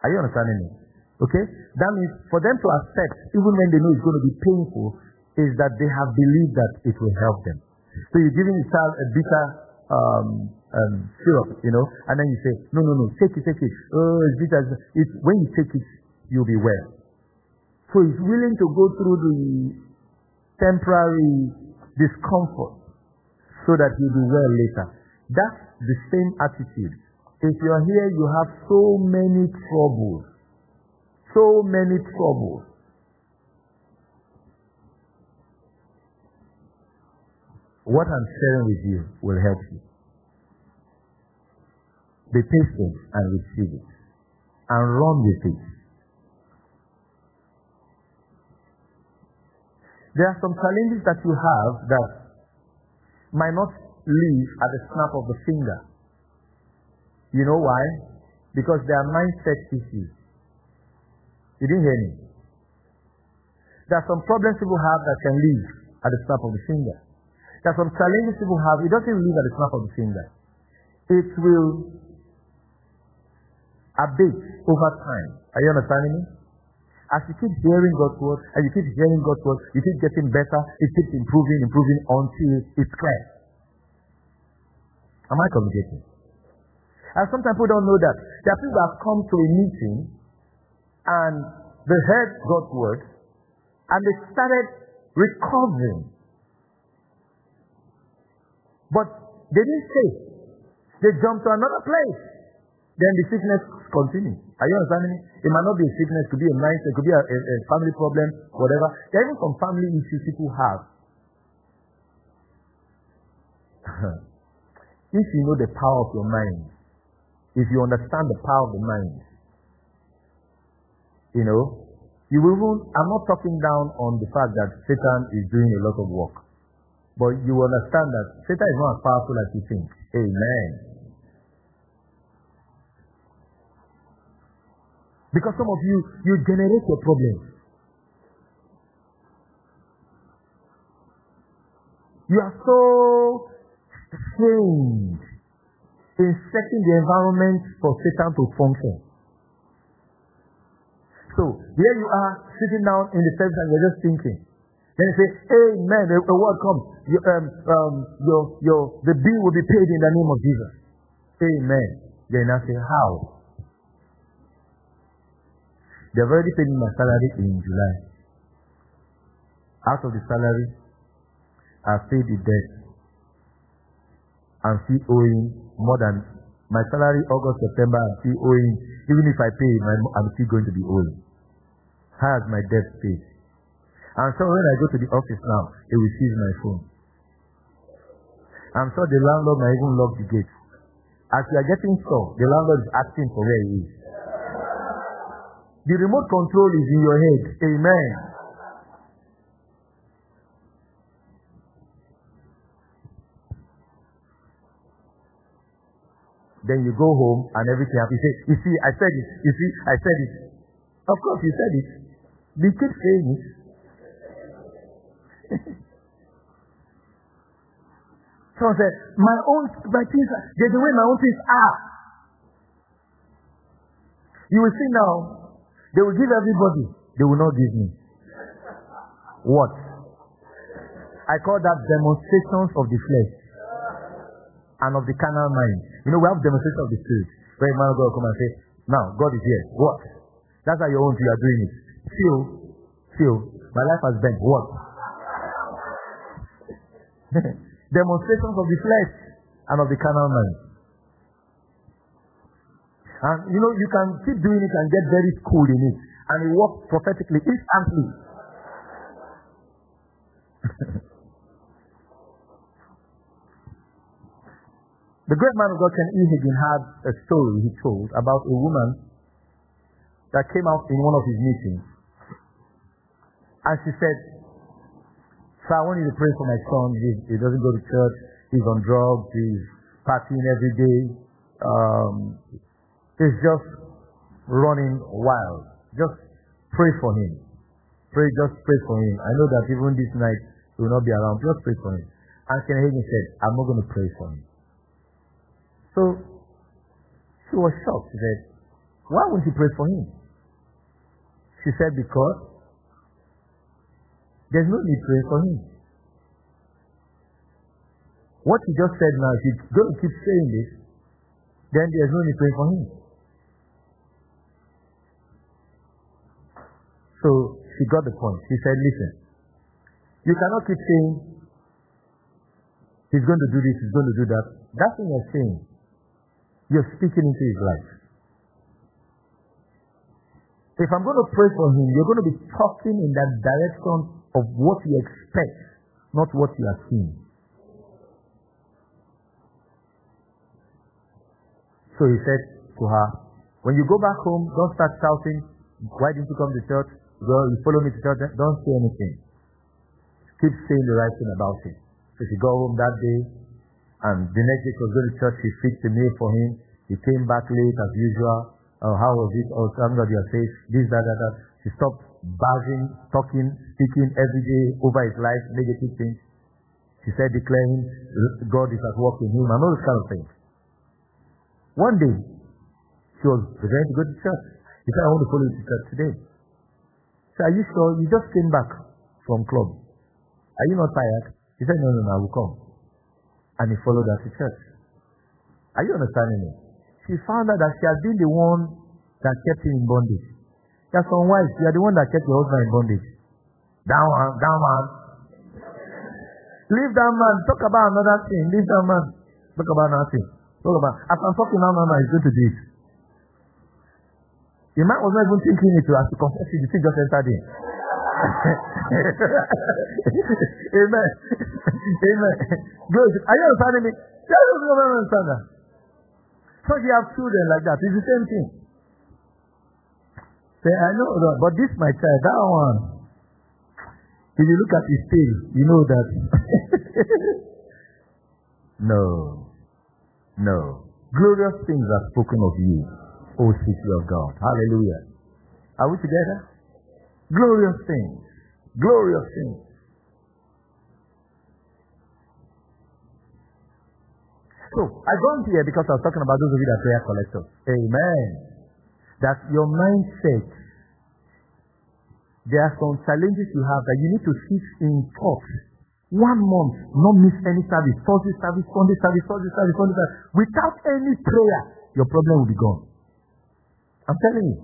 Are you understanding me? Okay? That means for them to accept, even when they know it's going to be painful, is that they have believed that it will help them. So you're giving the child a bitter um, um, syrup, you know, and then you say, no, no, no, take it, take it. Oh, it's bitter. It's, when you take it, you'll be well. So he's willing to go through the temporary discomfort so that you'll be well later. That's the same attitude If you are here, you have so many troubles. So many troubles. What I'm sharing with you will help you. Be patient and receive it. And run with it. There are some challenges that you have that might not leave at the snap of the finger. You know why? Because they are mindset issues. You didn't hear me. There are some problems people have that can leave at the snap of the finger. There are some challenges people have, it doesn't leave at the snap of the finger. It will abate over time. Are you understanding me? As you keep hearing God's word, and you keep hearing God's word, you keep getting better, it keeps improving, improving until it's clear. Am I communicating? And sometimes people don't know that. There are people that have come to a meeting and they heard God's word and they started recovering. But they didn't stay. They jumped to another place. Then the sickness continues. Are you understanding me? It might not be a sickness, it could be a mindset, it could be a, a, a family problem, whatever. There are even some family issues people have. if you know the power of your mind, if you understand the power of the mind, you know, you will I'm not talking down on the fact that Satan is doing a lot of work. But you understand that Satan is not as powerful as you think. Amen. Because some of you, you generate your problems. You are so strange in setting the environment for Satan to function. So here you are sitting down in the service and you're just thinking. Then you say, Amen. The word comes. You, um, um, your, your, the bill will be paid in the name of Jesus. Amen. Then I say, How? They've already paid me my salary in July. Out of the salary, I've paid the debt. I'm still owing more than my salary August, September, I'm still owing. Even if I pay, I'm still going to be owing has my debt paid. And so when I go to the office now, they will seize my phone. I'm sure the landlord might even lock the gate. As you are getting so, the landlord is asking for where he is. The remote control is in your head. Amen. Then you go home and everything happens. You you see, I said it. You see, I said it. Of course, you said it. They keep saying it. Someone said, my own, my things, there's the way my own things are. You will see now, they will give everybody, they will not give me. What? I call that demonstrations of the flesh and of the carnal mind. You know, we have demonstrations of the spirit. Where a man of God will come and say, now, God is here. What? That's how your own you are doing it. Feel, feel. My life has been what? Demonstrations of the flesh and of the carnal mind. And you know, you can keep doing it and get very schooled in it. And it works prophetically instantly. the great man of God, Ken E. Hagin, had a story he told about a woman that came out in one of his meetings. And she said, Sir, I want you to pray for my son. He, he doesn't go to church. He's on drugs. He's partying every day. Um, he's just running wild. Just pray for him. Pray, just pray for him. I know that even this night he will not be around. Just pray for him. And Ken Hagin said, I'm not going to pray for him. So she was shocked. She said, Why won't you pray for him? She said, Because there's no need praying for him. What you just said now, if you're going to keep saying this, then there's no need praying for him. So she got the point. She said, Listen, you cannot keep saying he's going to do this, he's going to do that. That's what you're saying. You're speaking into his life. If I'm going to pray for him, you're going to be talking in that direction of what you expect, not what you are seeing. So he said to her, when you go back home, don't start shouting, why didn't you come to church? Well, you follow me to church, don't say anything. Keep saying the right thing about it. So she got home that day, and the next day she was going to church, she fixed a meal for him. He came back late as usual. Oh, how was it? Oh, thank God you're safe. This, that, that, that. She stopped buzzing, talking, speaking every day over his life, negative things. She said, declaring God is at work in him and all those kind of things. One day, she was preparing to go to church. He said, I want to follow you to church today. So are you sure? You just came back from club. Are you not tired? He said, no, no, no, I will come. And he followed her to church. Are you understanding me? She found out that she had been the one that kept him in bondage. That's wives, you are the one that kept your husband in bondage. Down one, down one. Leave that man. Talk about another thing. Leave that man. Talk about another thing. Talk about. As I'm talking now, now, he's going to do it. The man was not even thinking it as to confess it. The thing just entered in. Amen. Amen. Good. Are you understanding me? Tell us what understand that. So you have children like that. It's the same thing. Say, I know that, but this my child, that one. If you look at his tail, you know that. no. No. Glorious things are spoken of you, O city of God. Hallelujah. Are we together? Glorious things. Glorious things. So, I gone here because I was talking about those of you that prayer collectors. Amen. That your mindset, there are some challenges you have that you need to fix in thought. One month, not miss any service, Thursday service, Sunday service, Thursday service, Sunday service. Without any prayer, your problem will be gone. I'm telling you.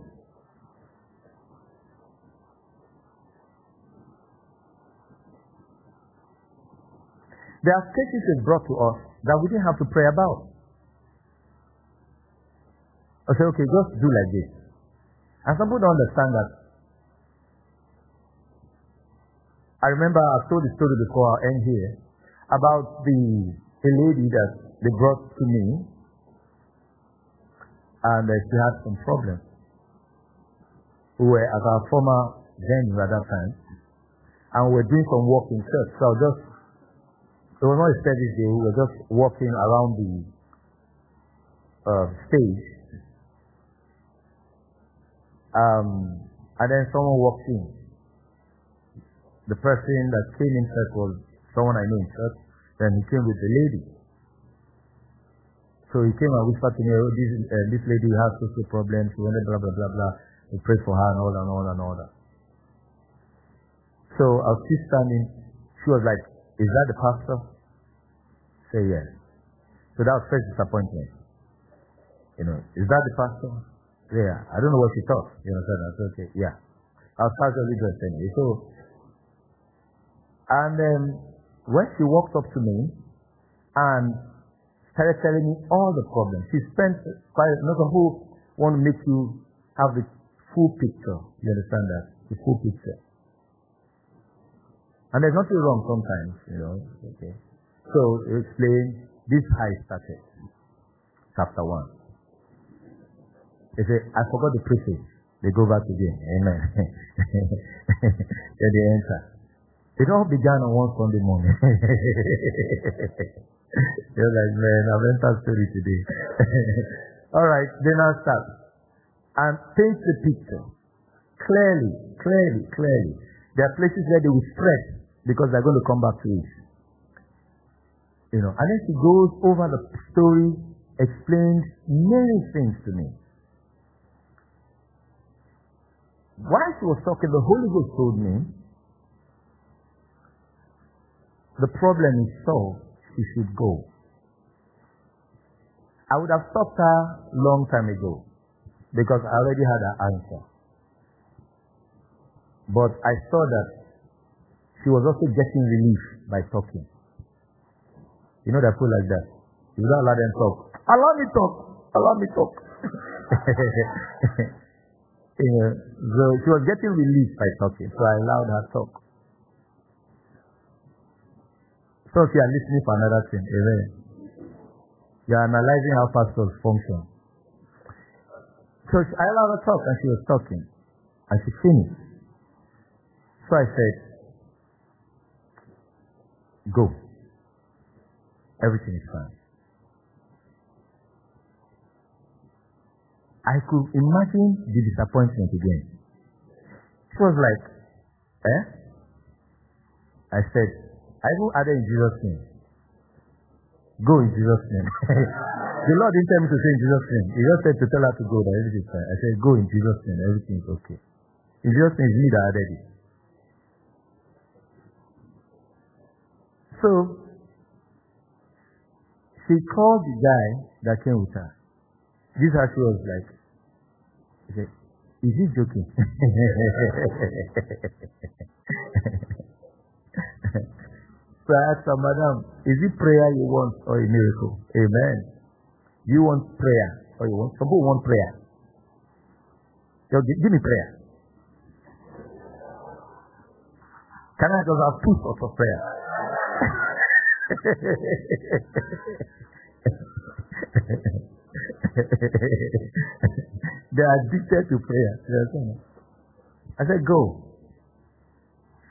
There are cases they brought to us that we didn't have to pray about. I say, okay, just do like this. And some people don't understand that. I remember I told the story before I end here about the a lady that they brought to me and uh, she had some problems. We were at our former venue at that time and we were doing some work in church. So just it was not a service day. We were just walking around the uh, stage. Um, and then someone walked in. The person that came in first was someone I knew in church. Then he came with the lady. So he came and whispered to me, oh, this, uh, this lady has social problems. She wanted blah, blah, blah, blah. We prayed for her and all and all and all that. So I was still standing. She was like, is that the pastor? Say yes. So that was first disappointment. You know, is that the pastor? Yeah. I don't know what she thought. You know, I said, okay, yeah. I was casually dressed anyway. So, and then when she walked up to me and started telling me all the problems, she spent quite, know, some people want to make you have the full picture. You understand that? The full picture. And there's nothing wrong sometimes, you know. Okay. So explain this high started. Chapter one. They say, I forgot the preface. They go back again. Amen. then they enter. It all began on one Sunday morning. You're like, man, I've entered story today. all right, then I'll start. And paint the picture. Clearly, clearly, clearly. There are places where they will stress because they're going to come back to it. You know, and then she goes over the story, explains many things to me. While she was talking, the Holy Ghost told me the problem is solved. She should go. I would have stopped her long time ago because I already had her answer. But I saw that she was also getting relief by talking. You know, they're full like that. You don't allow them talk. Allow me talk. Allow me talk. you know, so she was getting relief by talking, so I allowed her talk. So you are listening for another thing, amen. You are analyzing how pastors function. So I allowed her talk and she was talking. And she finished. So I said, Go. Everything is fine. I could imagine the disappointment again. She was like, eh? I said, I will add in Jesus' name. Go in Jesus' name. the Lord didn't tell me to say in Jesus' name. He just said to tell her to go, that everything is fine. I said, go in Jesus' name, everything is okay. In Jesus' name, it's me that added it. So, she called the guy that came with her. This actually was like, he said, is he joking? so I asked her, Madam, is it prayer you want or a miracle? Amen. You want prayer or you want, some people want prayer. So give, give me prayer. Can I just have two sorts of prayer? they are addicted to prayer. I said, go.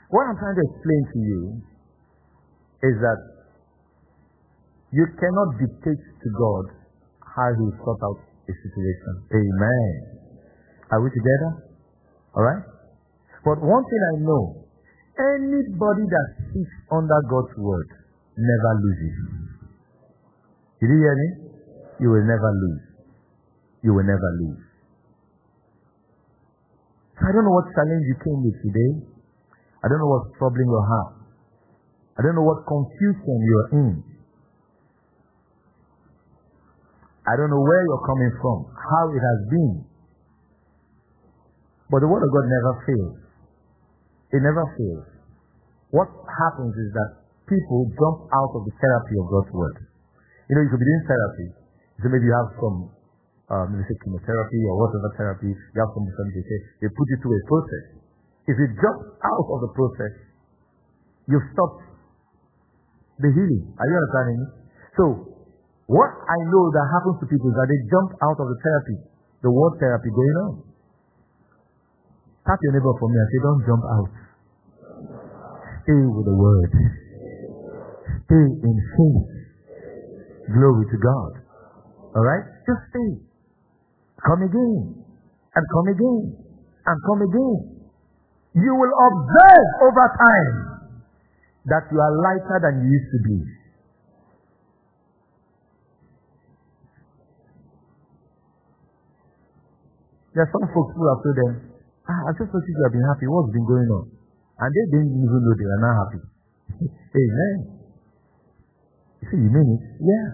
What I'm trying to explain to you is that you cannot dictate to God how He sort out a situation. Amen. Are we together? Alright? But one thing I know anybody that sits under God's word never loses. Did you hear me? You will never lose. You will never lose. I don't know what challenge you came with today. I don't know what's troubling your heart. I don't know what confusion you're in. I don't know where you're coming from, how it has been. But the word of God never fails. It never fails. What happens is that people jump out of the therapy of God's word. You know, you could be doing therapy. So maybe you have some, um, let me say chemotherapy or whatever therapy, you have some, they say, they put you through a process. If you jump out of the process, you've stopped the healing. Are you understanding me? So, what I know that happens to people is that they jump out of the therapy, the word therapy going on. Tap your neighbor for me and say, don't jump out. Stay with the word. Stay in faith. Glory to God. Alright? Just stay. Come again. And come again. And come again. You will observe over time that you are lighter than you used to be. There are some folks who have told them, ah, I just noticed you have been happy. What's been going on? And they didn't even know they are not happy. Amen. You see, you mean it? Yeah.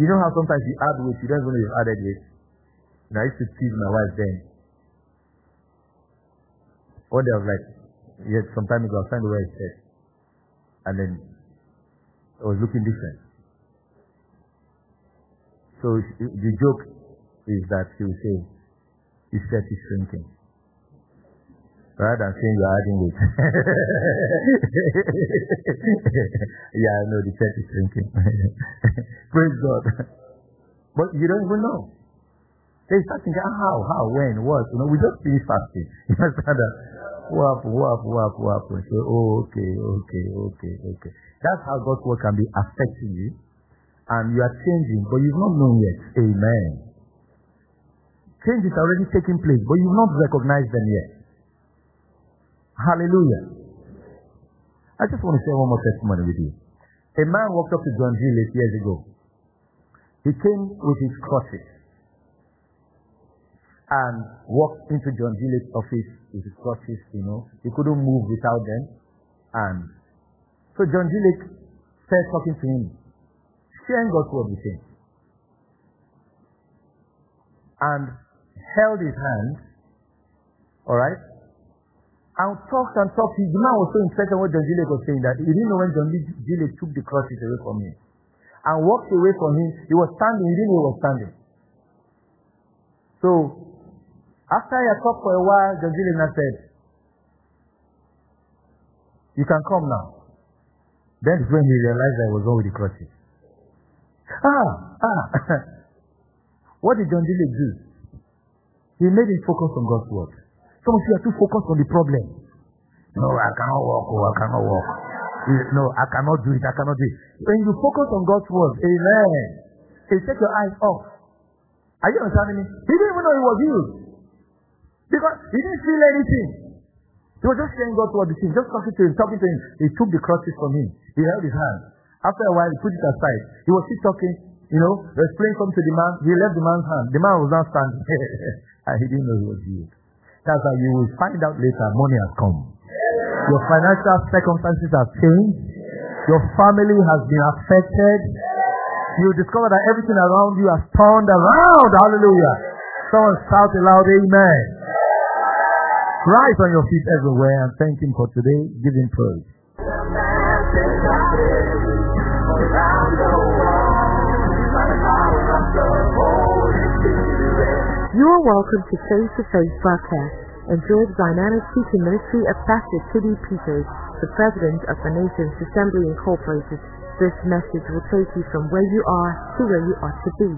You know how sometimes you add weight, you don't know you've added weight. And I used to tease my wife then. One day I was like, yes, some time ago I was trying to wear. And then it was looking different. So the joke is that she will say, his shirt is shrinking. Rather than saying you're adding weight. yeah, I know the church is shrinking. Praise God. But you don't even know. They start thinking, how, how, when, what? You know, we just finish fasting. You understand that? What happened, what happened, what happened, what happened? So, okay, okay, okay, okay. That's how God's word can be affecting you. And you are changing, but you've not known yet. Amen. Change is already taking place, but you've not recognized them yet. Hallelujah. I just want to share one more testimony with you. A man walked up to John eight years ago. He came with his crutches and walked into John Gill's office with his crutches, you know. He couldn't move without them. And so John Gillett started talking to him, sharing God's word with him. And held his hand, alright, and talked and talked. The man was so interested in what John Gillett was saying that he didn't know when John Gillett took the crutches away from him. and walked away from him. He was standing, he didn't know he was standing. So, after I talked for a while, Jazilina said, You can come now. Then is when he realized I was the crutches. Ah, ah. what did John Dilley do? He made it focus on God's word. Some of you are too focused on the problem. No, I cannot walk, oh, I cannot walk. No, I cannot do it, I cannot do it. When you focus on God's word, amen. He take your eyes off. Are you understanding me? He didn't even know he was healed. Because he didn't feel anything. He was just saying God's word to him, just talking to him, talking to him. He took the crutches from him. He held his hand. After a while, he put it aside. He was still talking, you know, explaining something to the man. He left the man's hand. The man was not standing. and he didn't know he was healed. That's how you will find out later money has come. Your financial circumstances have changed. Your family has been affected. You discover that everything around you has turned around. Hallelujah. Someone shout aloud, Amen. Rise on your feet everywhere and thank Him for today. Give Him praise. You are welcome to Face to Face broadcast. Enjoy the dynamic teaching ministry of Pastor T.D. Peters, the President of the Nations Assembly Incorporated. This message will take you from where you are to where you ought to be.